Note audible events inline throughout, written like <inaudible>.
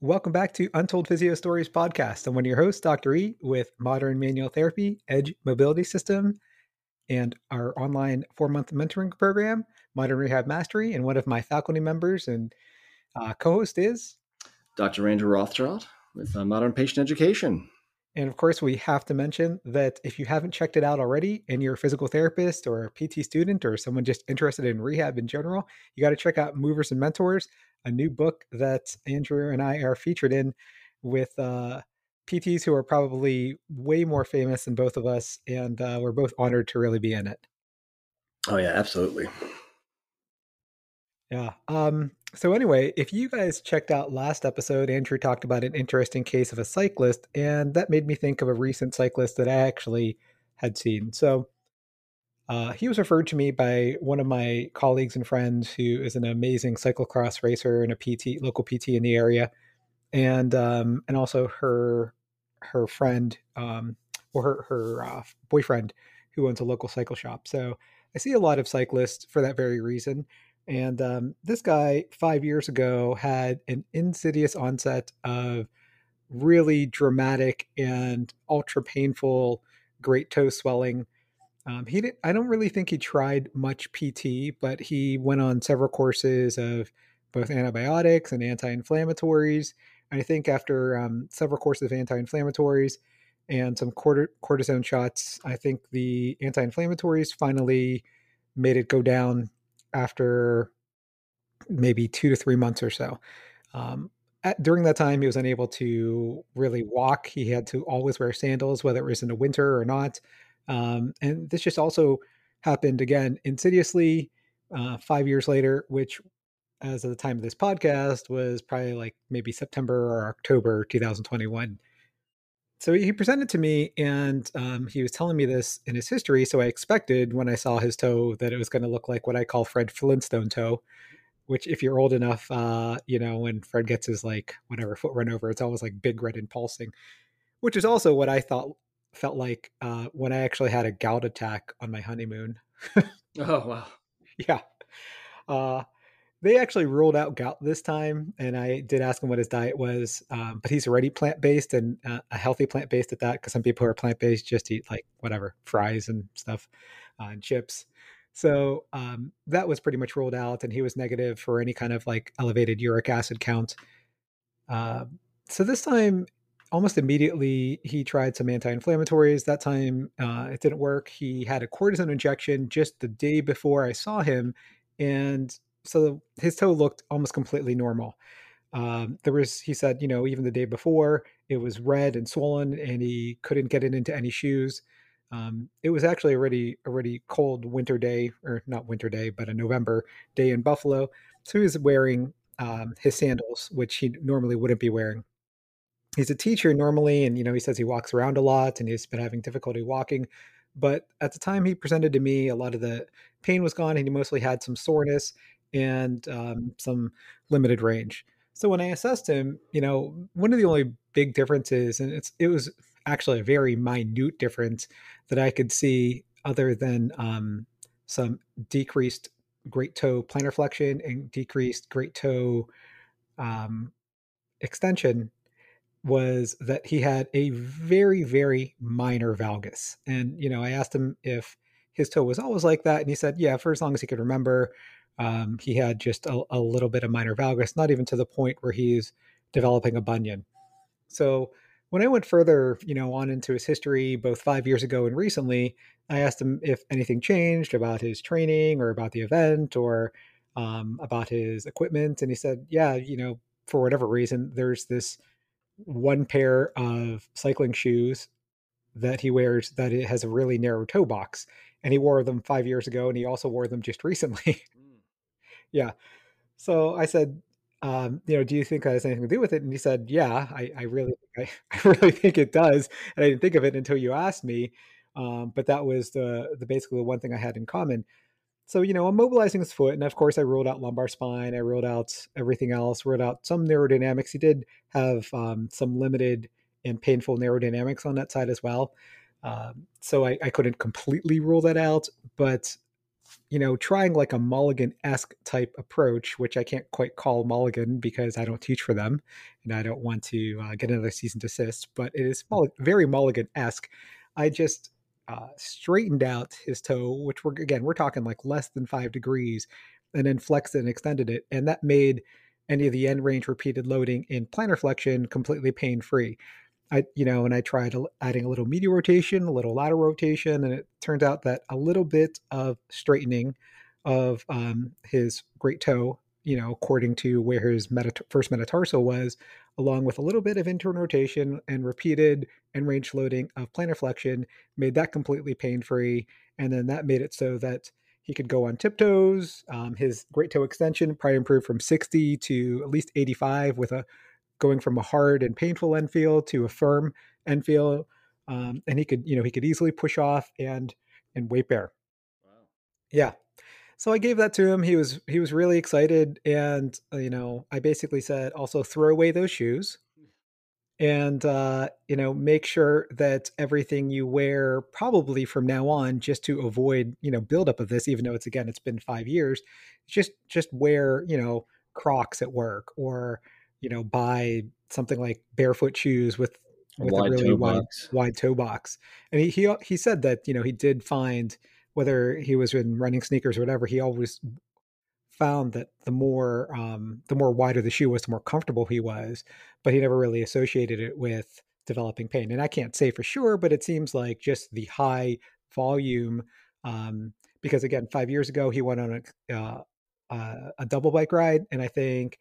Welcome back to Untold Physio Stories podcast. I'm one of your hosts, Dr. E, with Modern Manual Therapy, Edge Mobility System, and our online four month mentoring program, Modern Rehab Mastery. And one of my faculty members and uh, co host is Dr. Andrew Rothschild with uh, Modern Patient Education. And of course, we have to mention that if you haven't checked it out already and you're a physical therapist or a PT student or someone just interested in rehab in general, you got to check out Movers and Mentors, a new book that Andrew and I are featured in with uh, PTs who are probably way more famous than both of us. And uh, we're both honored to really be in it. Oh, yeah, absolutely. Yeah. Um, so anyway, if you guys checked out last episode, Andrew talked about an interesting case of a cyclist, and that made me think of a recent cyclist that I actually had seen. So uh, he was referred to me by one of my colleagues and friends who is an amazing cyclocross racer and a PT, local PT in the area, and um, and also her her friend um, or her her uh, boyfriend who owns a local cycle shop. So I see a lot of cyclists for that very reason. And um, this guy, five years ago, had an insidious onset of really dramatic and ultra painful great toe swelling. Um, he did, I don't really think he tried much PT, but he went on several courses of both antibiotics and anti-inflammatories. And I think after um, several courses of anti-inflammatories and some cortisone shots, I think the anti-inflammatories finally made it go down after maybe two to three months or so. Um, at, during that time, he was unable to really walk. He had to always wear sandals, whether it was in the winter or not. Um, and this just also happened again insidiously uh, five years later, which, as of the time of this podcast, was probably like maybe September or October 2021 so he presented to me and um, he was telling me this in his history so i expected when i saw his toe that it was going to look like what i call fred flintstone toe which if you're old enough uh, you know when fred gets his like whatever foot run over it's always like big red and pulsing which is also what i thought felt like uh, when i actually had a gout attack on my honeymoon <laughs> oh wow yeah uh, they actually ruled out gout this time, and I did ask him what his diet was. Um, but he's already plant based and uh, a healthy plant based at that. Because some people who are plant based just eat like whatever fries and stuff uh, and chips. So um, that was pretty much ruled out, and he was negative for any kind of like elevated uric acid count. Uh, so this time, almost immediately, he tried some anti-inflammatories. That time, uh, it didn't work. He had a cortisone injection just the day before I saw him, and so his toe looked almost completely normal. Um, there was, he said, you know, even the day before, it was red and swollen, and he couldn't get it into any shoes. Um, it was actually already already cold winter day, or not winter day, but a November day in Buffalo. So he was wearing um, his sandals, which he normally wouldn't be wearing. He's a teacher normally, and you know he says he walks around a lot, and he's been having difficulty walking. But at the time he presented to me, a lot of the pain was gone, and he mostly had some soreness and um, some limited range. So when I assessed him, you know, one of the only big differences, and it's it was actually a very minute difference that I could see, other than um, some decreased great toe plantar flexion and decreased great toe um, extension, was that he had a very very minor valgus. And you know, I asked him if his toe was always like that, and he said, yeah, for as long as he could remember. Um, he had just a, a, little bit of minor valgus, not even to the point where he's developing a bunion. So when I went further, you know, on into his history, both five years ago and recently, I asked him if anything changed about his training or about the event or um, about his equipment, and he said, "Yeah, you know, for whatever reason, there's this one pair of cycling shoes that he wears that it has a really narrow toe box, and he wore them five years ago, and he also wore them just <laughs> recently." Yeah. So I said, um, you know, do you think that has anything to do with it? And he said, yeah, I, I really, <laughs> I, I, really think it does. And I didn't think of it until you asked me. Um, but that was the, the basically the one thing I had in common. So, you know, I'm mobilizing his foot. And of course, I ruled out lumbar spine. I ruled out everything else, ruled out some neurodynamics. He did have um, some limited and painful neurodynamics on that side as well. Um, so I, I couldn't completely rule that out. But you know, trying like a Mulligan esque type approach, which I can't quite call Mulligan because I don't teach for them and I don't want to uh, get another cease and desist, but it is very Mulligan esque. I just uh, straightened out his toe, which we're again, we're talking like less than five degrees, and then flexed and extended it. And that made any of the end range repeated loading in plantar flexion completely pain free. I, you know, and I tried adding a little medial rotation, a little lateral rotation, and it turned out that a little bit of straightening of um, his great toe, you know, according to where his meta- first metatarsal was, along with a little bit of internal rotation and repeated and range loading of plantar flexion, made that completely pain free. And then that made it so that he could go on tiptoes. Um, his great toe extension probably improved from 60 to at least 85 with a going from a hard and painful end feel to a firm end feel. Um, and he could, you know, he could easily push off and and weight bear. Wow. Yeah. So I gave that to him. He was he was really excited, and uh, you know, I basically said, also throw away those shoes, and uh, you know, make sure that everything you wear, probably from now on, just to avoid you know buildup of this. Even though it's again, it's been five years, just just wear you know Crocs at work or you know, buy something like barefoot shoes with with a, a really wide box. wide toe box. And he, he he said that you know he did find whether he was in running sneakers or whatever, he always found that the more um, the more wider the shoe was, the more comfortable he was. But he never really associated it with developing pain. And I can't say for sure, but it seems like just the high volume. Um, because again, five years ago he went on a uh, uh, a double bike ride, and I think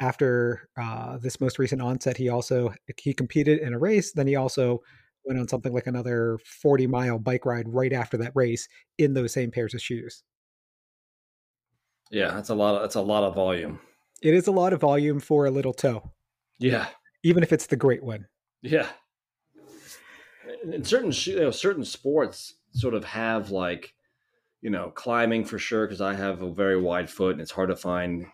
after uh, this most recent onset, he also he competed in a race. Then he also went on something like another 40 mile bike ride right after that race in those same pairs of shoes. Yeah, that's a lot of that's a lot of volume. It is a lot of volume for a little toe. Yeah. Even if it's the great one. Yeah. In certain you know, certain sports sort of have like you know climbing for sure because I have a very wide foot and it's hard to find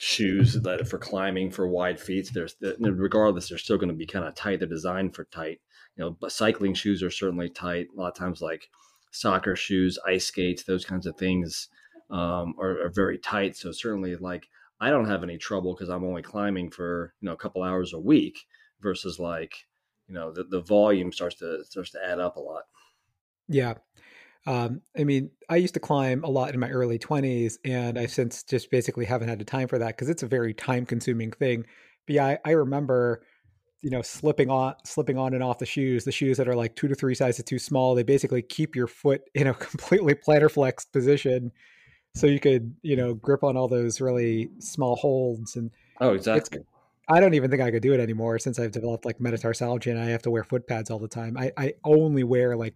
shoes that for climbing for wide feet. There's regardless, they're still going to be kind of tight. They're designed for tight. You know, but cycling shoes are certainly tight. A lot of times, like soccer shoes, ice skates, those kinds of things um, are, are, very tight. So certainly, like I don't have any trouble because I'm only climbing for you know a couple hours a week versus like you know the, the volume starts to starts to add up a lot. Yeah, um, I mean, I used to climb a lot in my early 20s, and I since just basically haven't had the time for that because it's a very time consuming thing. But yeah, I, I, remember, you know, slipping on, slipping on and off the shoes, the shoes that are like two to three sizes too small. They basically keep your foot in a <laughs> completely plantar flexed position, so you could, you know, grip on all those really small holds. And oh, exactly. I don't even think I could do it anymore since I've developed like metatarsalgia and I have to wear foot pads all the time. I, I only wear like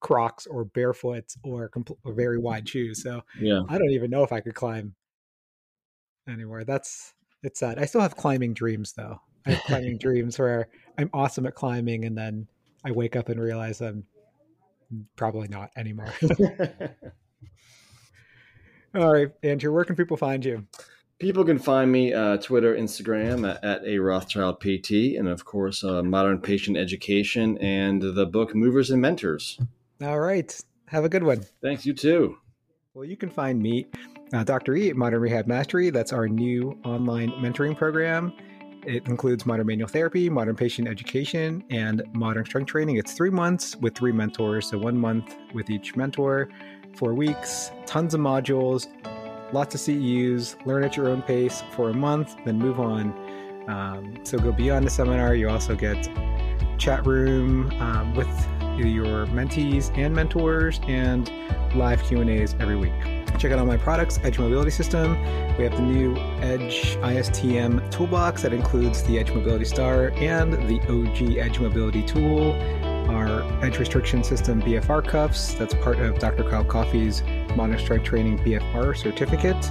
Crocs or barefoot or, compl- or very wide shoes. So Yeah. I don't even know if I could climb anywhere. That's it's sad. I still have climbing dreams though. I have climbing <laughs> dreams where I'm awesome at climbing, and then I wake up and realize I'm probably not anymore. <laughs> <laughs> All right, Andrew, where can people find you? People can find me uh, Twitter, Instagram at, at a Rothschild PT, and of course, uh, Modern Patient Education and the book Movers and Mentors. All right, have a good one. Thanks, you too. Well, you can find me, uh, Dr. E, at Modern Rehab Mastery. That's our new online mentoring program. It includes modern manual therapy, modern patient education, and modern strength training. It's three months with three mentors, so one month with each mentor, four weeks, tons of modules, lots of CEUs, learn at your own pace for a month, then move on. Um, so go beyond the seminar. You also get chat room um, with your mentees and mentors and live Q&As every week. Check out all my products, Edge Mobility System. We have the new Edge ISTM toolbox that includes the Edge Mobility Star and the OG Edge Mobility tool, our Edge Restriction System BFR cuffs. That's part of Dr. Kyle Coffey's Modern Strength Training BFR certificate.